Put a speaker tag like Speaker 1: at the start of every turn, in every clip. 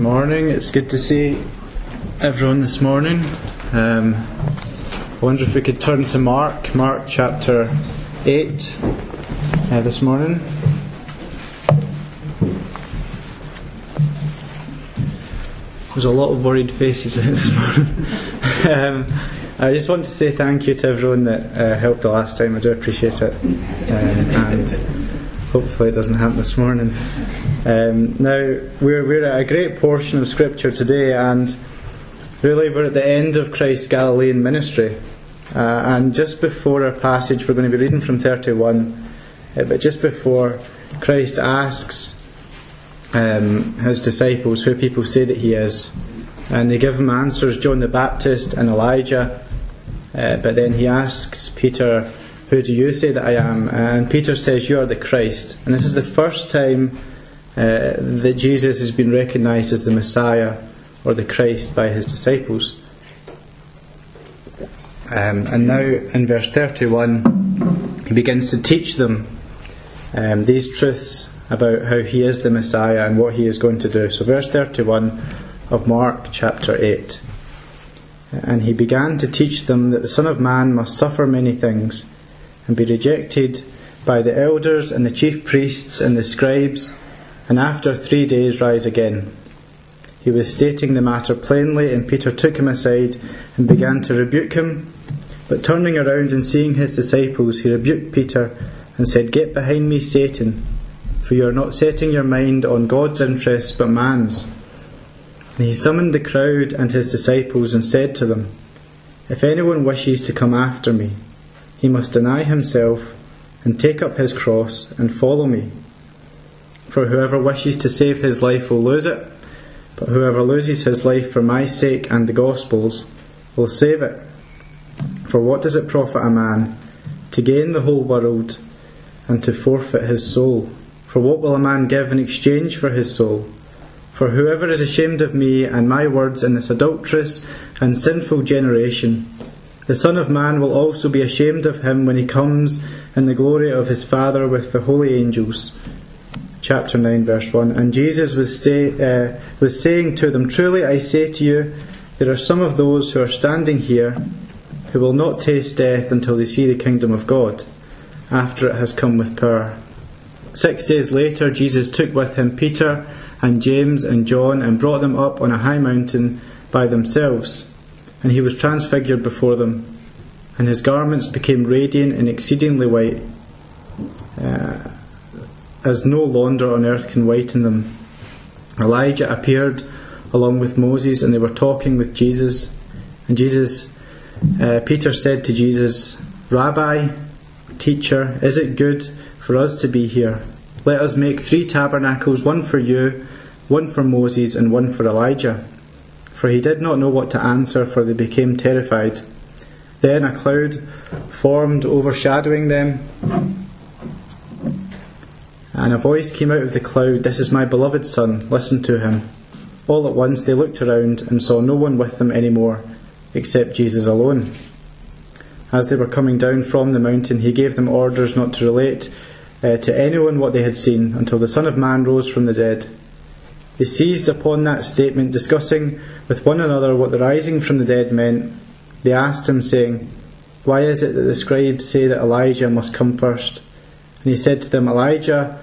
Speaker 1: morning. It's good to see everyone this morning. Um, I wonder if we could turn to Mark, Mark chapter 8 uh, this morning. There's a lot of worried faces this morning. um, I just want to say thank you to everyone that uh, helped the last time. I do appreciate it. Um, and hopefully it doesn't happen this morning. Um, now, we're, we're at a great portion of Scripture today, and really we're at the end of Christ's Galilean ministry. Uh, and just before our passage, we're going to be reading from 31, uh, but just before Christ asks um, his disciples who people say that he is, and they give him answers John the Baptist and Elijah, uh, but then he asks Peter, Who do you say that I am? And Peter says, You are the Christ. And this is the first time uh, that Jesus has been recognized as the Messiah or the Christ by his disciples. Um, and now in verse 31, he begins to teach them um, these truths about how he is the Messiah and what he is going to do. So, verse 31 of Mark chapter 8. And he began to teach them that the Son of Man must suffer many things and be rejected by the elders and the chief priests and the scribes and after three days rise again. He was stating the matter plainly, and Peter took him aside and began to rebuke him. But turning around and seeing his disciples, he rebuked Peter and said, Get behind me, Satan, for you are not setting your mind on God's interests but man's. And he summoned the crowd and his disciples and said to them, If anyone wishes to come after me, he must deny himself and take up his cross and follow me. For whoever wishes to save his life will lose it, but whoever loses his life for my sake and the gospel's will save it. For what does it profit a man to gain the whole world and to forfeit his soul? For what will a man give in exchange for his soul? For whoever is ashamed of me and my words in this adulterous and sinful generation, the Son of Man will also be ashamed of him when he comes in the glory of his Father with the holy angels chapter 9, verse 1. And Jesus was, stay, uh, was saying to them, Truly I say to you, there are some of those who are standing here who will not taste death until they see the kingdom of God, after it has come with power. Six days later, Jesus took with him Peter and James and John and brought them up on a high mountain by themselves. And he was transfigured before them, and his garments became radiant and exceedingly white. Uh, as no launder on earth can whiten them. Elijah appeared along with Moses, and they were talking with Jesus. And Jesus, uh, Peter said to Jesus, Rabbi, teacher, is it good for us to be here? Let us make three tabernacles, one for you, one for Moses, and one for Elijah. For he did not know what to answer, for they became terrified. Then a cloud formed overshadowing them and a voice came out of the cloud, This is my beloved Son, listen to him. All at once they looked around and saw no one with them any more, except Jesus alone. As they were coming down from the mountain, he gave them orders not to relate uh, to anyone what they had seen until the Son of Man rose from the dead. They seized upon that statement, discussing with one another what the rising from the dead meant. They asked him, saying, Why is it that the scribes say that Elijah must come first? And he said to them, Elijah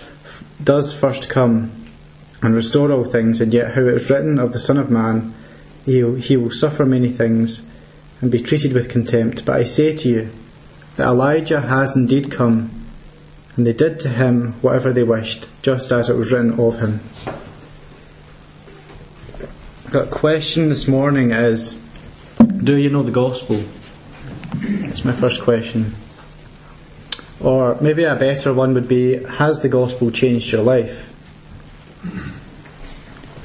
Speaker 1: does first come and restore all things, and yet how it is written of the Son of Man, he, will suffer many things and be treated with contempt. But I say to you that Elijah has indeed come, and they did to him whatever they wished, just as it was written of him. The question this morning is Do you know the gospel? That's my first question. Or maybe a better one would be Has the gospel changed your life?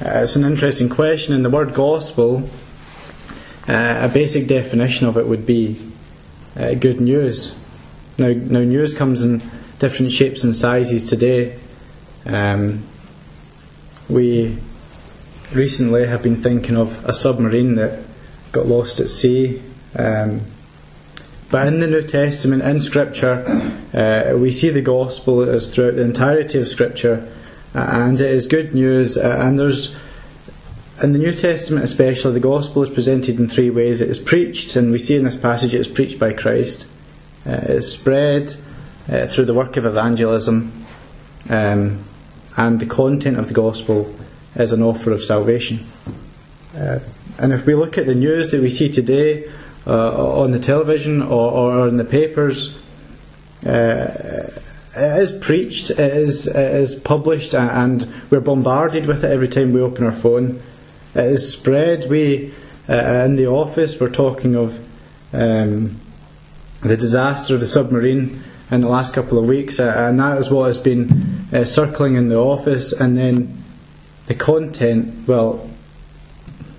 Speaker 1: Uh, it's an interesting question, and the word gospel, uh, a basic definition of it would be uh, good news. Now, now, news comes in different shapes and sizes today. Um, we recently have been thinking of a submarine that got lost at sea. Um, but in the New Testament, in Scripture, uh, we see the gospel as throughout the entirety of Scripture, uh, and it is good news. Uh, and there's in the New Testament, especially, the gospel is presented in three ways. It is preached, and we see in this passage it is preached by Christ. Uh, it is spread uh, through the work of evangelism, um, and the content of the gospel is an offer of salvation. Uh, and if we look at the news that we see today uh, on the television or, or in the papers, uh, it is preached, it is, it is published, and we're bombarded with it every time we open our phone. It is spread. We, uh, in the office, we're talking of um, the disaster of the submarine in the last couple of weeks, uh, and that is what has been uh, circling in the office. And then the content, well,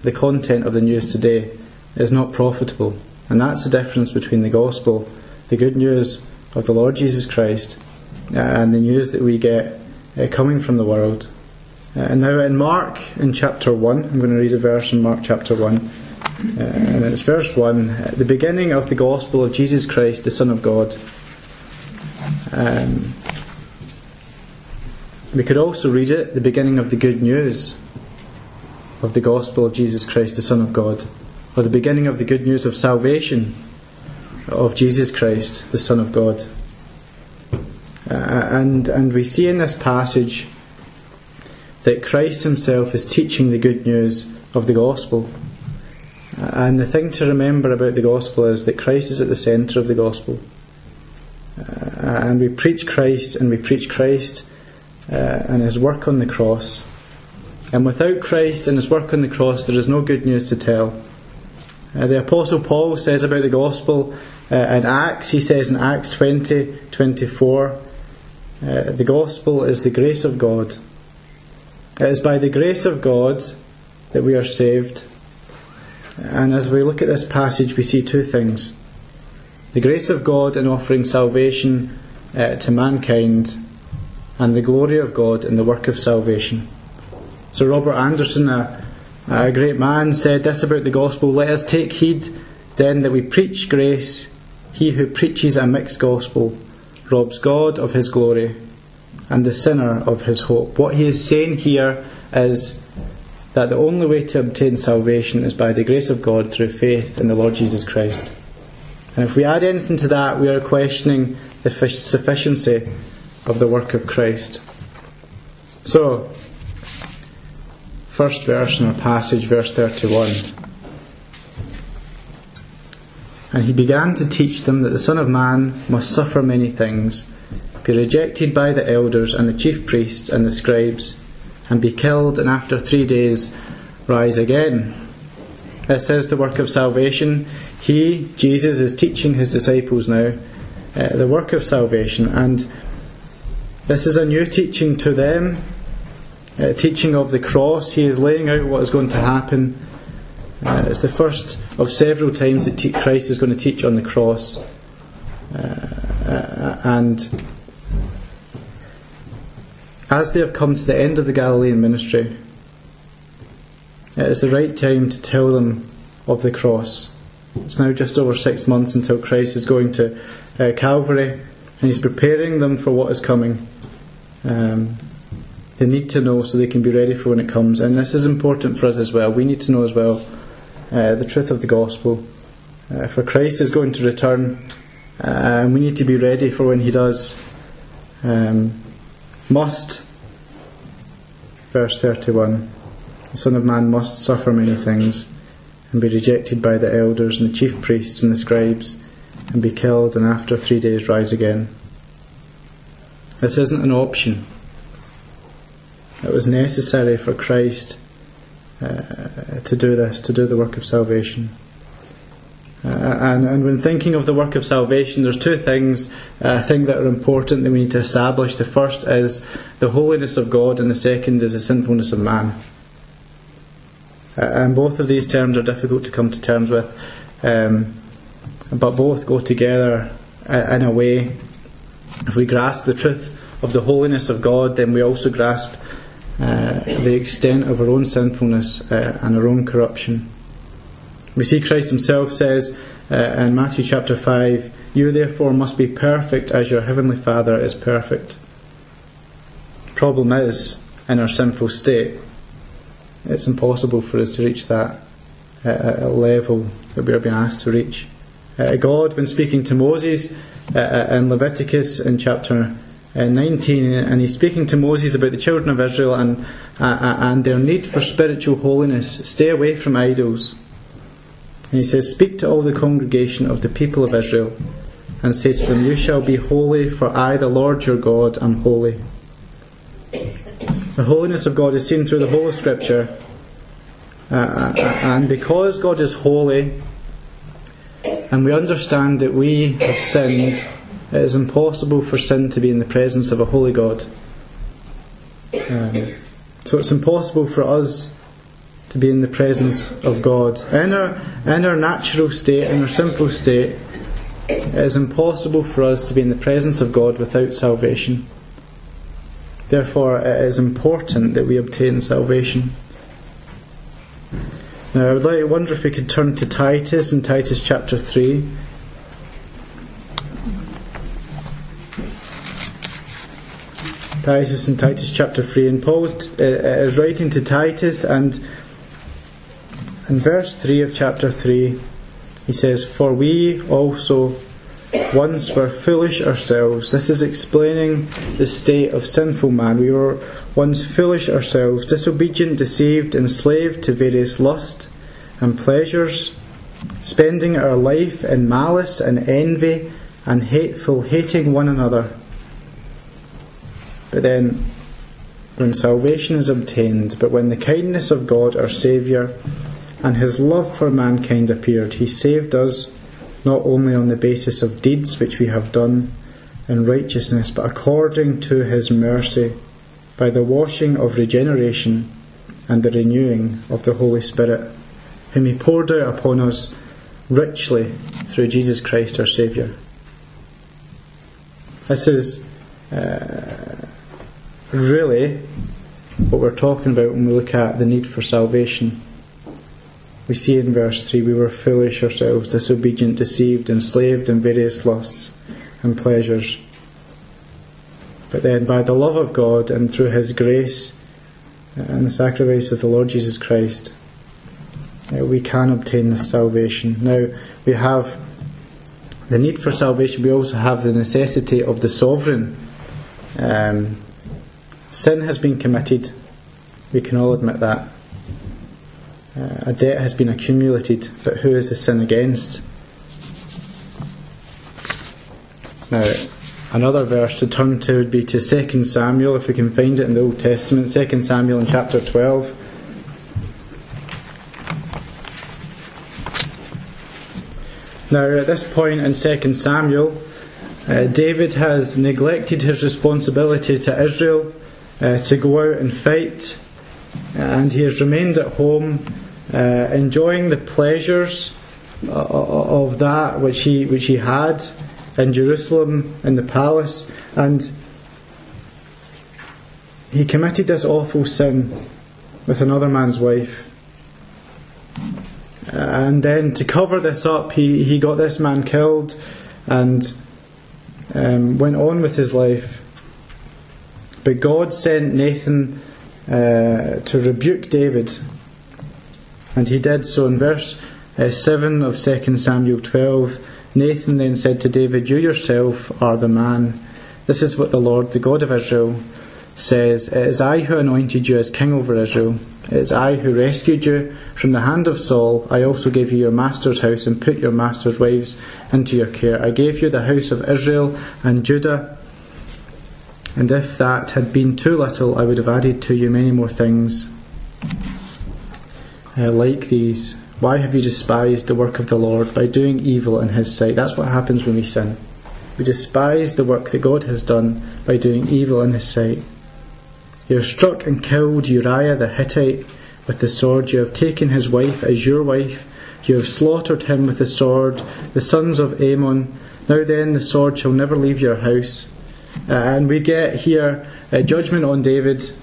Speaker 1: the content of the news today is not profitable, and that's the difference between the gospel, the good news of the Lord Jesus Christ, uh, and the news that we get uh, coming from the world. Uh, and now in Mark, in chapter 1, I'm going to read a verse in Mark chapter 1, uh, and it's verse 1, the beginning of the gospel of Jesus Christ, the Son of God. Um, we could also read it, the beginning of the good news of the gospel of Jesus Christ, the Son of God, or the beginning of the good news of salvation of Jesus Christ, the Son of God. Uh, and, and we see in this passage that Christ Himself is teaching the good news of the gospel. Uh, and the thing to remember about the gospel is that Christ is at the centre of the gospel. Uh, and we preach Christ and we preach Christ uh, and His work on the cross. And without Christ and His work on the cross, there is no good news to tell. Uh, the Apostle Paul says about the gospel uh, in Acts, he says in Acts 20 24, uh, the gospel is the grace of God. It is by the grace of God that we are saved. And as we look at this passage, we see two things the grace of God in offering salvation uh, to mankind, and the glory of God in the work of salvation. So, Robert Anderson, a, a great man, said this about the gospel Let us take heed then that we preach grace. He who preaches a mixed gospel robs God of his glory and the sinner of his hope. What he is saying here is that the only way to obtain salvation is by the grace of God through faith in the Lord Jesus Christ. And if we add anything to that, we are questioning the sufficiency of the work of Christ. So, first verse in our passage, verse 31. And he began to teach them that the Son of Man must suffer many things, be rejected by the elders and the chief priests and the scribes, and be killed, and after three days rise again. This is the work of salvation. He, Jesus, is teaching his disciples now uh, the work of salvation, and this is a new teaching to them, uh, teaching of the cross. He is laying out what is going to happen uh, it's the first of several times that Christ is going to teach on the cross. Uh, uh, and as they have come to the end of the Galilean ministry, it is the right time to tell them of the cross. It's now just over six months until Christ is going to uh, Calvary, and He's preparing them for what is coming. Um, they need to know so they can be ready for when it comes, and this is important for us as well. We need to know as well uh, the truth of the gospel. Uh, for Christ is going to return, uh, and we need to be ready for when He does. Um, must, verse 31, the Son of Man must suffer many things, and be rejected by the elders and the chief priests and the scribes, and be killed, and after three days rise again. This isn't an option. It was necessary for Christ uh, to do this, to do the work of salvation. Uh, and, and when thinking of the work of salvation, there's two things uh, I think that are important that we need to establish. The first is the holiness of God, and the second is the sinfulness of man. Uh, and both of these terms are difficult to come to terms with, um, but both go together uh, in a way. If we grasp the truth of the holiness of God, then we also grasp the extent of our own sinfulness uh, and our own corruption. We see Christ Himself says uh, in Matthew chapter 5, You therefore must be perfect as your heavenly Father is perfect. The problem is, in our sinful state, it's impossible for us to reach that at a level that we are being asked to reach. Uh, God, when speaking to Moses uh, uh in Leviticus in chapter uh, 19, and he's speaking to Moses about the children of Israel and, uh, uh, and their need for spiritual holiness. Stay away from idols. And he says, Speak to all the congregation of the people of Israel and say to them, You shall be holy, for I, the Lord your God, am holy. The holiness of God is seen through the whole of Scripture. Uh, uh, and because God is holy, and we understand that we have sinned, it is impossible for sin to be in the presence of a holy God. Um, so it's impossible for us to be in the presence of God. In our, in our natural state, in our simple state, it is impossible for us to be in the presence of God without salvation. Therefore, it is important that we obtain salvation. Now, I would like, to wonder if we could turn to Titus in Titus chapter 3. Titus in Titus chapter 3. And Paul is, uh, is writing to Titus, and in verse 3 of chapter 3, he says, For we also once were foolish ourselves. This is explaining the state of sinful man. We were once foolish ourselves, disobedient, deceived, enslaved to various lusts and pleasures, spending our life in malice and envy and hateful, hating one another. But then, when salvation is obtained, but when the kindness of God our Saviour and His love for mankind appeared, He saved us not only on the basis of deeds which we have done in righteousness, but according to His mercy by the washing of regeneration and the renewing of the Holy Spirit, whom He poured out upon us richly through Jesus Christ our Saviour. This is uh, really what we're talking about when we look at the need for salvation. We see in verse 3 we were foolish ourselves, disobedient, deceived, enslaved in various lusts and pleasures but then, by the love of God and through His grace and the sacrifice of the Lord Jesus Christ, uh, we can obtain this salvation. Now, we have the need for salvation, we also have the necessity of the sovereign. Um, sin has been committed, we can all admit that. Uh, a debt has been accumulated, but who is the sin against? Now, Another verse to turn to would be to 2 Samuel, if we can find it in the Old Testament, 2 Samuel in chapter 12. Now, at this point in 2 Samuel, uh, David has neglected his responsibility to Israel uh, to go out and fight, and he has remained at home uh, enjoying the pleasures uh, of that which he, which he had in Jerusalem in the palace, and he committed this awful sin with another man's wife. And then to cover this up, he, he got this man killed and um, went on with his life. But God sent Nathan uh, to rebuke David, and he did so in verse uh, 7 of 2 Samuel 12. Nathan then said to David, You yourself are the man. This is what the Lord, the God of Israel, says It is I who anointed you as king over Israel. It is I who rescued you from the hand of Saul. I also gave you your master's house and put your master's wives into your care. I gave you the house of Israel and Judah. And if that had been too little, I would have added to you many more things uh, like these. Why have you despised the work of the Lord by doing evil in his sight? That's what happens when we sin. We despise the work that God has done by doing evil in his sight. You have struck and killed Uriah the Hittite with the sword. You have taken his wife as your wife. You have slaughtered him with the sword, the sons of Ammon. Now then, the sword shall never leave your house. And we get here a judgment on David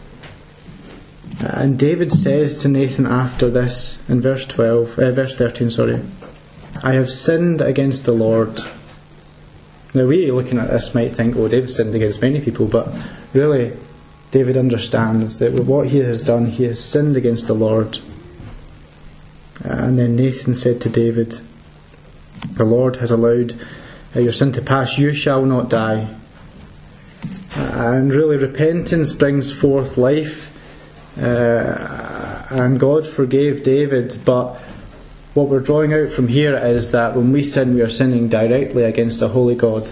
Speaker 1: and David says to Nathan after this in verse 12, uh, verse 13, sorry, I have sinned against the Lord. Now we looking at this might think, oh, David sinned against many people, but really, David understands that with what he has done, he has sinned against the Lord. And then Nathan said to David, The Lord has allowed your sin to pass, you shall not die. And really, repentance brings forth life. Uh, and God forgave David, but what we're drawing out from here is that when we sin, we are sinning directly against a holy God.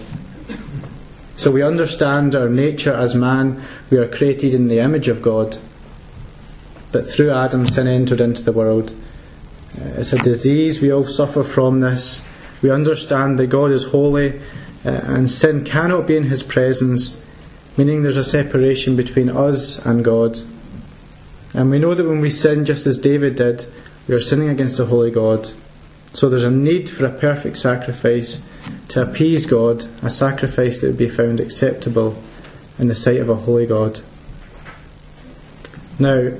Speaker 1: So we understand our nature as man, we are created in the image of God. But through Adam, sin entered into the world. Uh, it's a disease, we all suffer from this. We understand that God is holy uh, and sin cannot be in his presence, meaning there's a separation between us and God. And we know that when we sin, just as David did, we are sinning against a holy God. So there's a need for a perfect sacrifice to appease God, a sacrifice that would be found acceptable in the sight of a holy God. Now,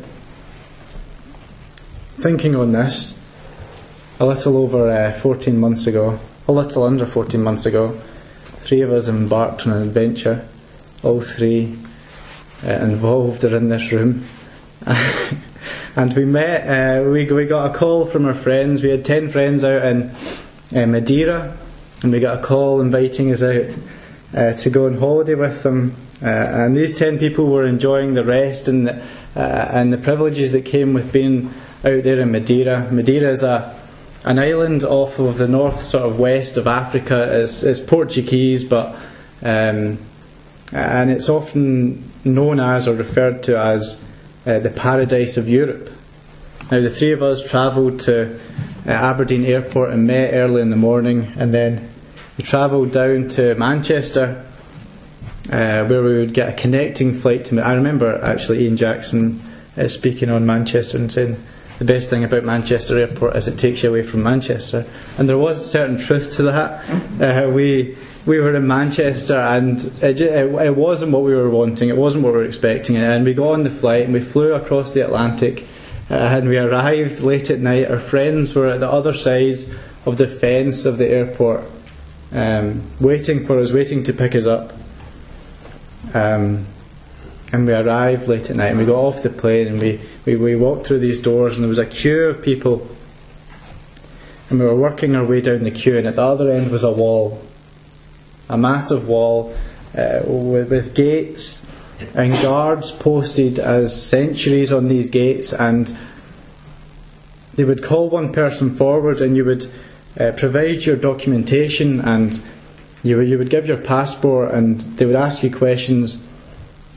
Speaker 1: thinking on this, a little over uh, 14 months ago, a little under 14 months ago, three of us embarked on an adventure. All three uh, involved are in this room. and we met, uh, we, we got a call from our friends. We had 10 friends out in uh, Madeira and we got a call inviting us out uh, to go on holiday with them. Uh, and these ten people were enjoying the rest and the, uh, and the privileges that came with being out there in Madeira. Madeira is a an island off of the north, sort of west of Africa. It's, it's Portuguese, but um, and it's often known as or referred to as uh, the paradise of Europe. Now, the three of us travelled to uh, Aberdeen Airport and met early in the morning, and then we travelled down to Manchester, uh, where we would get a connecting flight to. I remember actually Ian Jackson uh, speaking on Manchester and saying the best thing about Manchester Airport is it takes you away from Manchester, and there was a certain truth to that. Uh, we we were in Manchester and it, it, it, wasn't what we were wanting, it wasn't what we were expecting, and we got on the flight and we flew across the Atlantic uh, and we arrived late at night. Our friends were at the other side of the fence of the airport, um, waiting for us, waiting to pick us up. Um, and we arrived late at night and we got off the plane and we, we, we walked through these doors and there was a queue of people. And we were working our way down the queue, and at the other end was a wall, a massive wall uh, with, with gates and guards posted as sentries on these gates, and they would call one person forward, and you would uh, provide your documentation, and you, you would give your passport, and they would ask you questions.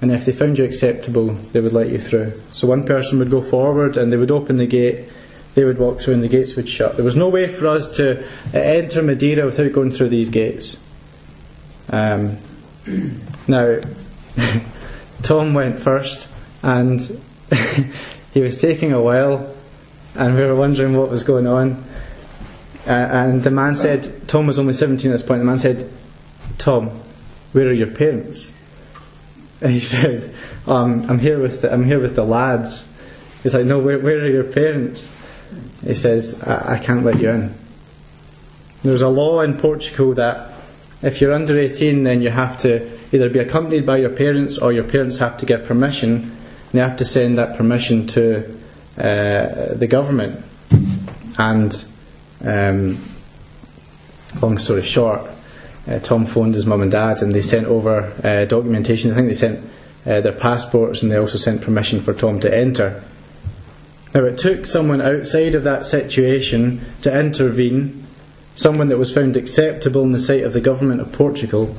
Speaker 1: And if they found you acceptable, they would let you through. So one person would go forward and they would open the gate, they would walk through and the gates would shut. There was no way for us to uh, enter Madeira without going through these gates. Um, now, Tom went first, and he was taking a while, and we were wondering what was going on. Uh, and the man said, Tom was only 17 at this point, the man said, Tom, where are your parents? And he says, um, I'm here with the, I'm here with the lads. He's like, no, where, where are your parents? He says, I, I can't let you in. There's a law in Portugal that if you're under 18, then you have to either be accompanied by your parents or your parents have to give permission. And they have to send that permission to uh, the government. And um, long story short, uh, Tom phoned his mum and dad and they sent over uh, documentation. I think they sent uh, their passports and they also sent permission for Tom to enter. Now, it took someone outside of that situation to intervene someone that was found acceptable in the sight of the government of Portugal,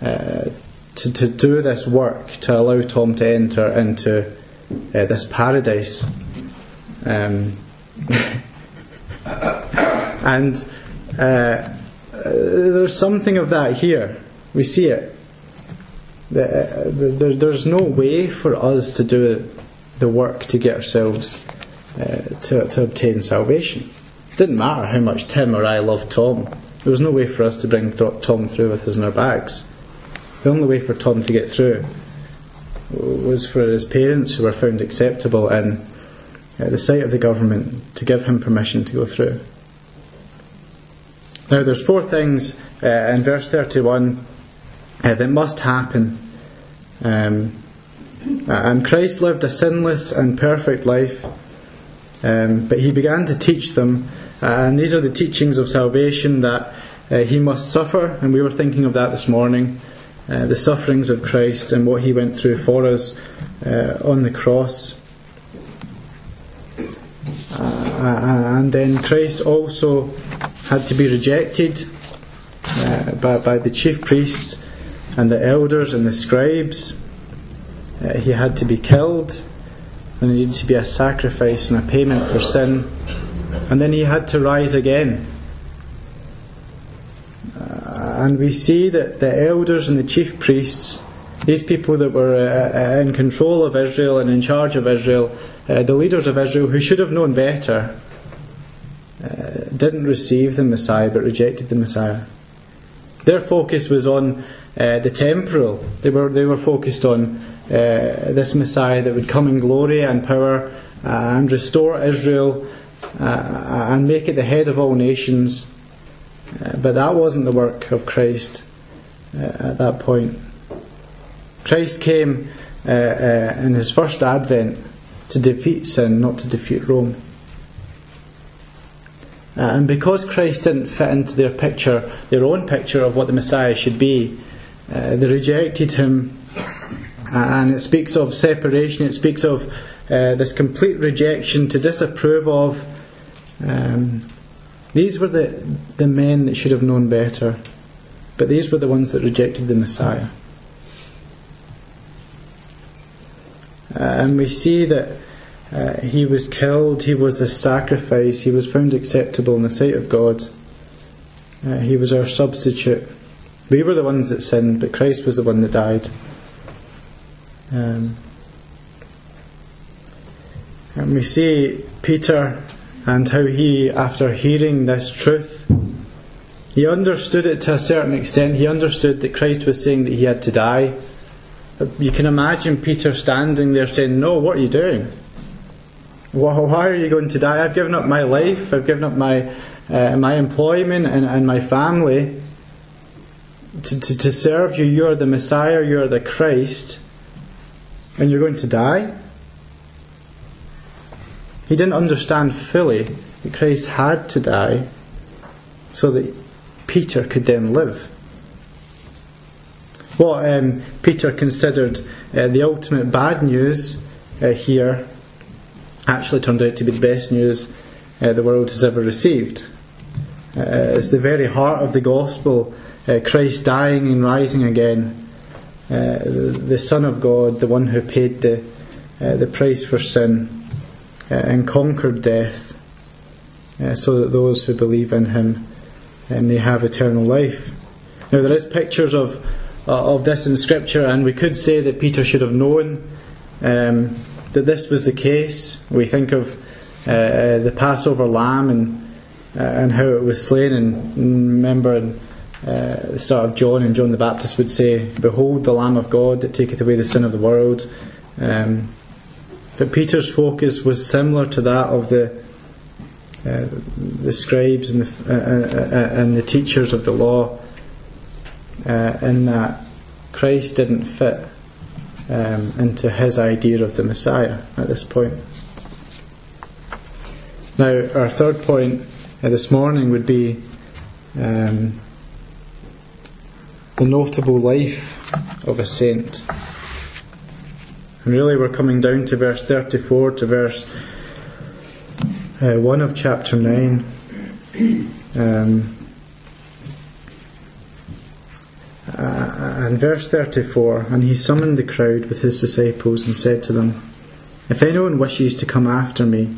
Speaker 1: uh, to, to do this work, to allow Tom to enter into uh, this paradise. Um, and uh, there's something of that here. We see it. Uh, the, there's no way for us to do the work to get ourselves uh, to, to obtain salvation didn't matter how much Tim or I loved Tom. There was no way for us to bring Tom through with us in our bags. The only way for Tom to get through was for his parents, who were found acceptable in uh, the sight of the government, to give him permission to go through. Now, there's four things uh, in verse 31 uh, that must happen um, Uh, and Christ lived a sinless and perfect life, um, but he began to teach them, uh, and these are the teachings of salvation that uh, he must suffer, and we were thinking of that this morning. The sufferings of Christ and what he went through for us on the cross. And then Christ also had to be rejected uh, by, by the chief priests and the elders and the scribes. Uh, he had to be killed, and there needed to be a sacrifice and a payment for sin. And then he had to rise again. Uh, and we see that the elders and the chief priests, these people that were uh, uh in control of Israel and in charge of Israel, uh, the leaders of Israel who should have known better, didn't receive the Messiah but rejected the Messiah. Their focus was on uh, the temporal. They were they were focused on uh, this Messiah that would come in glory and power uh, and restore Israel uh, and make it the head of all nations. Uh, but that wasn't the work of Christ uh, at that point. Christ came in his first advent to defeat sin, not to defeat Rome. Uh, and because Christ didn't fit into their picture, their own picture of what the Messiah should be, uh, they rejected him. And it speaks of separation, it speaks of uh, this complete rejection to disapprove of. Um, these were the, the men that should have known better, but these were the ones that rejected the Messiah. Uh, and we see that uh, he was killed, he was the sacrifice, he was found acceptable in the sight of God. Uh, he was our substitute. We were the ones that sinned, but Christ was the one that died. Um, and we see Peter and how he, after hearing this truth, he understood it to a certain extent. He understood that Christ was saying that he had to die. You can imagine Peter standing there saying, No, what are you doing? Why are you going to die? I've given up my life, I've given up my, uh, my employment and, and my family to, to, to serve you. You're the Messiah, you're the Christ, and you're going to die? He didn't understand fully that Christ had to die so that Peter could then live. What um, Peter considered uh, the ultimate bad news uh, here actually turned out to be the best news uh, the world has ever received. Uh, it's the very heart of the gospel uh, Christ dying and rising again, uh, the Son of God, the one who paid the, uh, the price for sin uh, and conquered death, so that those who believe in him may have eternal life. Now, there is pictures of, of this in Scripture, and we could say that Peter should have known. Um, that this was the case. We think of uh, uh, the Passover lamb and uh, and how it was slain, and remember in uh, the start of John, and John the Baptist would say, "Behold, the Lamb of God that taketh away the sin of the world." Um, but Peter's focus was similar to that of the uh, the scribes and the, uh, and the teachers of the law, in that Christ didn't fit um, into his idea of the Messiah at this point. Now, our third point uh, this morning would be um, the notable life of a saint. And really, we're coming down to verse 34 to verse uh, 1 of chapter 9. Um, Uh, and verse 34 And he summoned the crowd with his disciples and said to them, If anyone wishes to come after me,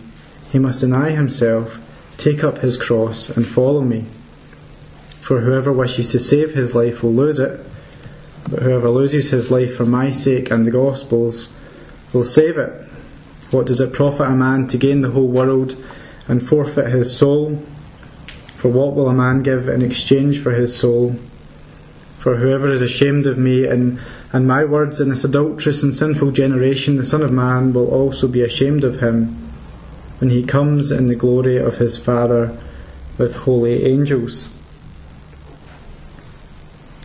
Speaker 1: he must deny himself, take up his cross, and follow me. For whoever wishes to save his life will lose it, but whoever loses his life for my sake and the gospel's will save it. What does it profit a man to gain the whole world and forfeit his soul? For what will a man give in exchange for his soul? For whoever is ashamed of me and, and my words in this adulterous and sinful generation, the Son of Man will also be ashamed of him when he comes in the glory of his Father with holy angels.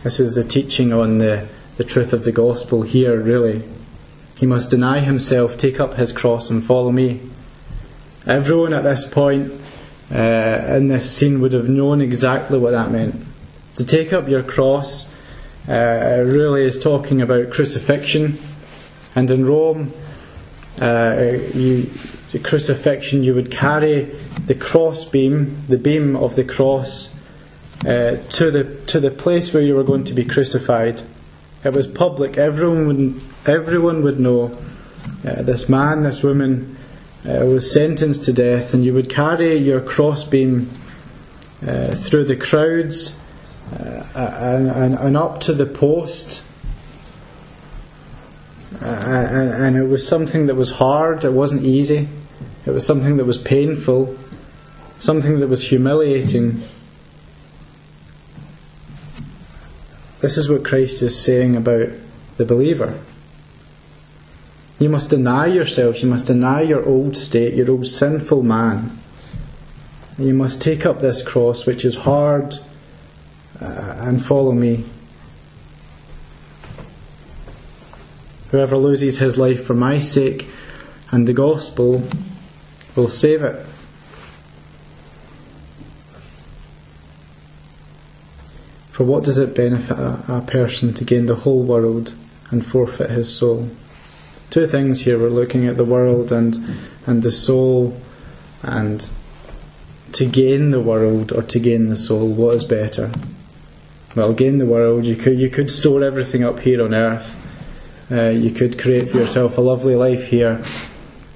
Speaker 1: This is the teaching on the, the truth of the gospel here, really. He must deny himself, take up his cross, and follow me. Everyone at this point uh, in this scene would have known exactly what that meant. To take up your cross uh, really is talking about crucifixion, and in Rome, uh, you, the crucifixion, you would carry the cross beam, the beam of the cross, uh, to the to the place where you were going to be crucified. It was public; everyone would everyone would know. Uh, this man, this woman, uh, was sentenced to death, and you would carry your crossbeam uh, through the crowds and, and, and, up to the post. Uh, and, and it was something that was hard, it wasn't easy, it was something that was painful, something that was humiliating. This is what Christ is saying about the believer. You must deny yourself, you must deny your old state, your old sinful man. You must take up this cross, which is hard, uh, Uh, and follow me. Whoever loses his life for my sake and the gospel will save it. For what does it benefit a, a person to gain the whole world and forfeit his soul? two things here. We're looking at the world and and the soul, and to gain the world or to gain the soul. What is better? Well, gain the world. You could you could store everything up here on earth. Uh, you could create for yourself a lovely life here,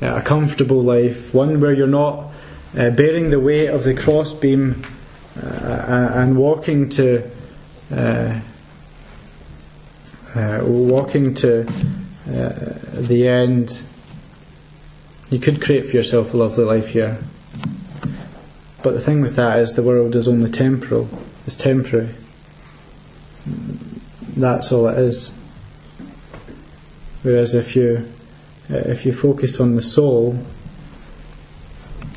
Speaker 1: uh, a comfortable life, one where you're not uh, bearing the weight of the crossbeam uh, and walking to uh, uh, walking to uh, the end, you could create for yourself a lovely life here. But the thing with that is the world is only temporal, it's temporary. That's all it is. Whereas if you uh, if you focus on the soul,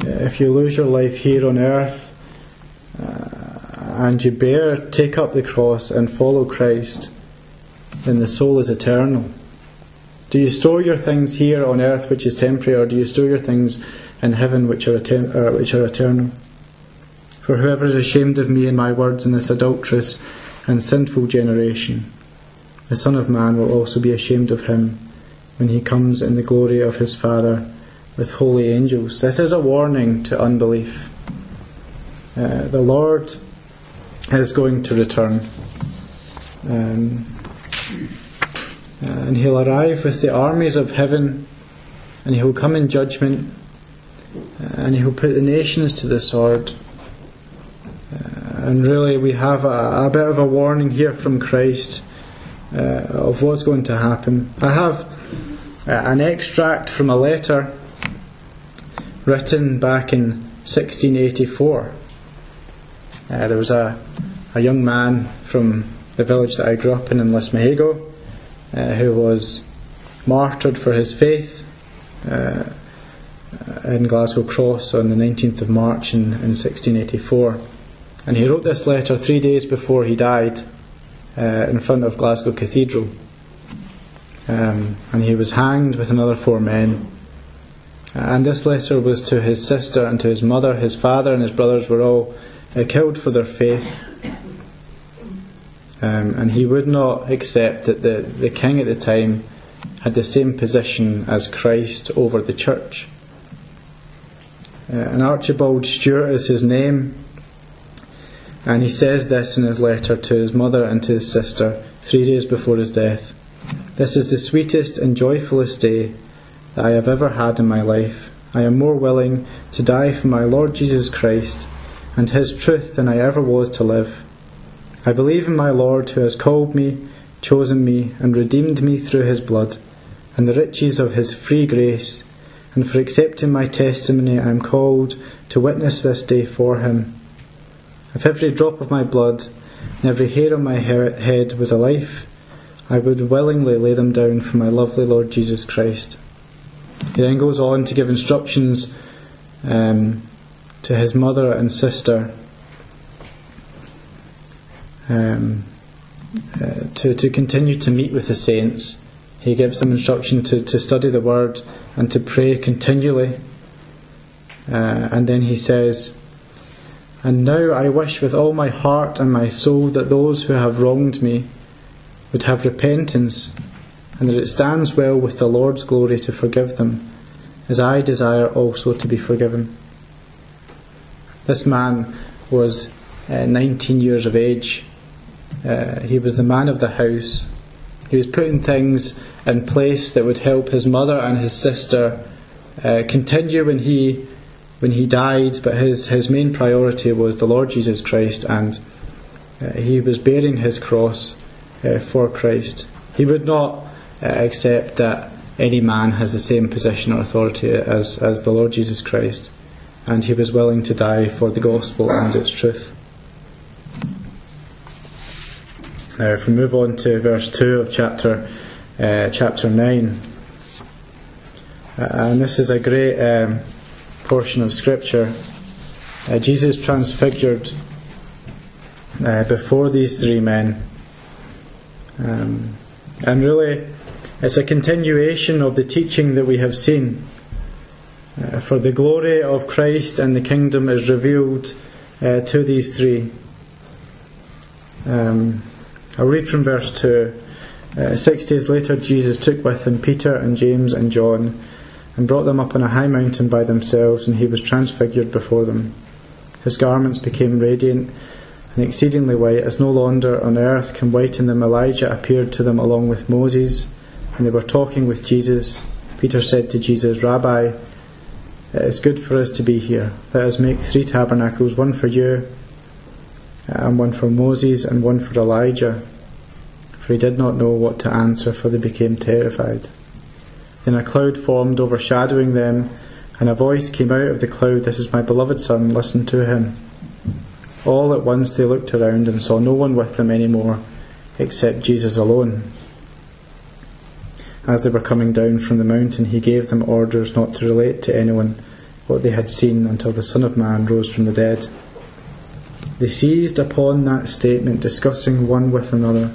Speaker 1: uh, if you lose your life here on earth uh, and you bear, take up the cross and follow Christ, then the soul is eternal. Do you store your things here on earth, which is temporary, or do you store your things in heaven, which are, uh, which are eternal? For whoever is ashamed of me and my words in this adulterous and sinful generation, the Son of Man will also be ashamed of him when he comes in the glory of his Father with holy angels. This is a warning to unbelief. Uh, the Lord is going to return. Um, uh, and he'll arrive with the armies of heaven, and he'll come in judgment, uh, and he'll put the nations to the sword. And really, we have a, a, bit of a warning here from Christ uh, of what's going to happen. I have uh, an extract from a letter written back in 1684. Uh, there was a, a young man from the village that I grew up in in Lesmahagow uh, who was martyred for his faith uh, in Glasgow Cross on the 19th of March in, in 1684. And he wrote this letter three days before he died uh, in front of Glasgow Cathedral. Um, and he was hanged with another four men. And this letter was to his sister and to his mother. His father and his brothers were all uh, killed for their faith. Um, and he would not accept that the, the king at the time had the same position as Christ over the church. Uh, and Archibald Stewart is his name, and he says this in his letter to his mother and to his sister three days before his death. This is the sweetest and joyfulest day that I have ever had in my life. I am more willing to die for my Lord Jesus Christ and his truth than I ever was to live. I believe in my Lord who has called me, chosen me, and redeemed me through his blood, and the riches of his free grace, and for accepting my testimony I am called to witness this day for him. If every drop of my blood and every hair on my head was a life, I would willingly lay them down for my lovely Lord Jesus Christ. He then goes on to give instructions um, to his mother and sister um, uh, to, to continue to meet with the saints. he gives them instruction to, to study the Word and to pray continually. Uh, and then he says, And now I wish with all my heart and my soul that those who have wronged me would have repentance, and that it stands well with the Lord's glory to forgive them, as I desire also to be forgiven. This man was uh, 19 years of age. Uh, he was the man of the house. He was putting things in place that would help his mother and his sister uh, continue when he when he died. But his his main priority was the Lord Jesus Christ, and uh, he was bearing his cross uh, for Christ. He would not uh, accept that any man has the same position or authority as as the Lord Jesus Christ, and he was willing to die for the gospel and its truth. Now, if we move on to verse 2 of chapter, uh, chapter 9, uh, and this is a great um, portion of Scripture. Uh, Jesus transfigured uh, before these three men. Um, and really, it's a continuation of the teaching that we have seen. Uh, for the glory of Christ and the kingdom is revealed uh, to these three. Um, I'll read from verse 2. Uh, six days later, Jesus took with him Peter and James and John and brought them up on a high mountain by themselves, and he was transfigured before them. His garments became radiant and exceedingly white, as no longer on earth can whiten them. Elijah appeared to them along with Moses, and they were talking with Jesus. Peter said to Jesus, Rabbi, it is good for us to be here. Let us make three tabernacles, one for you and one for Moses and one for Elijah. For he did not know what to answer, for they became terrified. Then a cloud formed, overshadowing them, and a voice came out of the cloud, This is my beloved Son, listen to him. All at once they looked around and saw no one with them any more, except Jesus alone. As they were coming down from the mountain, he gave them orders not to relate to anyone what they had seen until the Son of Man rose from the dead. They seized upon that statement, discussing one with another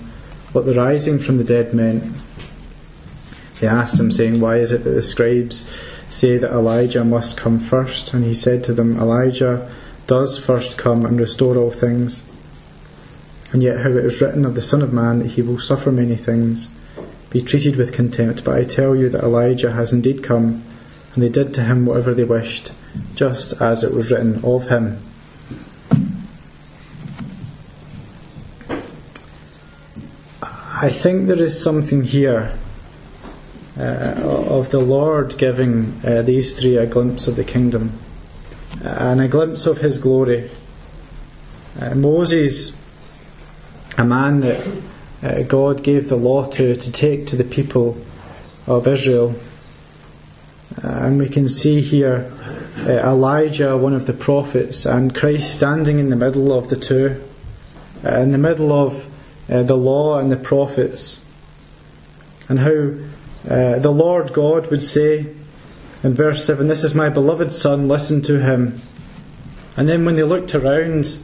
Speaker 1: what the rising from the dead meant. They asked him, saying, Why is it that the scribes say that Elijah must come first? And he said to them, Elijah does first come and restore all things. And yet, how it is written of the Son of Man that he will suffer many things, be treated with contempt. But I tell you that Elijah has indeed come, and they did to him whatever they wished, just as it was written of him. I think there is something here of the Lord giving uh, these three a glimpse of the kingdom uh, and a glimpse of his glory. Uh, Moses, a man that uh, God gave the law to, to take to the people of Israel. Uh, and we can see here Elijah, one of the prophets, and Christ standing in the middle of the two, in the middle of uh, the law and the prophets, and how uh, the Lord God would say in verse 7, This is my beloved Son, listen to him. And then when they looked around,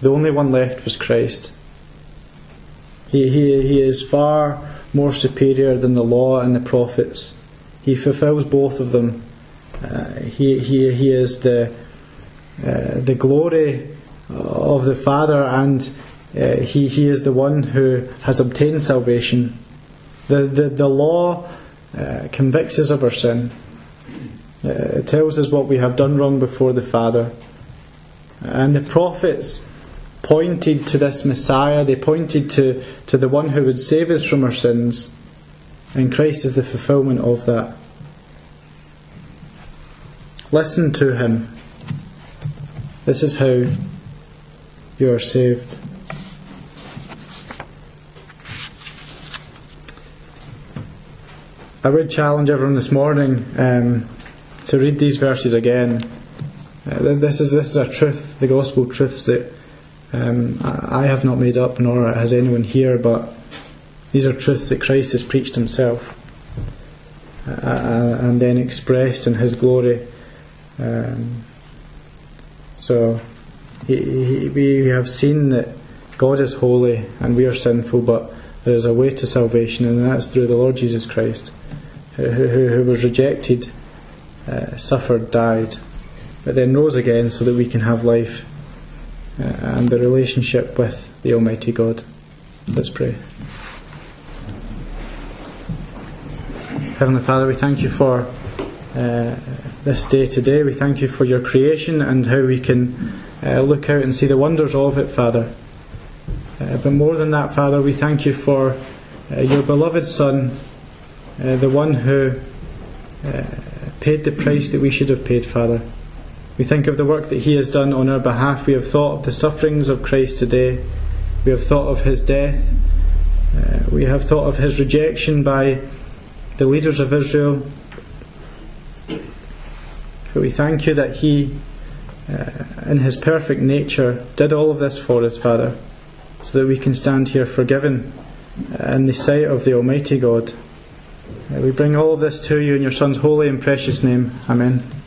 Speaker 1: the only one left was Christ. He, he, he is far more superior than the law and the prophets. He fulfills both of them. Uh, he, he, he is the, uh, the glory of the Father and uh, he, he is the one who has obtained salvation. The, the, the law uh, convicts us of our sin. Uh, it tells us what we have done wrong before the Father. And the prophets pointed to this Messiah, they pointed to, to the one who would save us from our sins. And Christ is the fulfillment of that. Listen to him. This is how you are saved. I would challenge everyone this morning um, to read these verses again. Uh, this is this is a truth, the gospel truths that um, I have not made up, nor has anyone here, but these are truths that Christ has preached himself uh, uh and then expressed in his glory. Um, so he, he, we have seen that God is holy and we are sinful, but there is a way to salvation, and that's through the Lord Jesus Christ, who, who, who was rejected, uh, suffered, died, but then rose again so that we can have life uh, and the relationship with the Almighty God. Let's pray. Heavenly Father, we thank you for uh, this day today. We thank you for your creation and how we can uh, look out and see the wonders of it, Father. Uh, but more than that, Father, we thank you for uh, your beloved Son, uh, the one who uh, paid the price that we should have paid, Father. We think of the work that he has done on our behalf. We have thought of the sufferings of Christ today. We have thought of his death. Uh, we have thought of his rejection by the leaders of Israel. But we thank you that he, uh, in his perfect nature, did all of this for us, Father so that we can stand here forgiven in the sight of the Almighty God. We bring all of this to you in your Son's holy and precious name. Amen.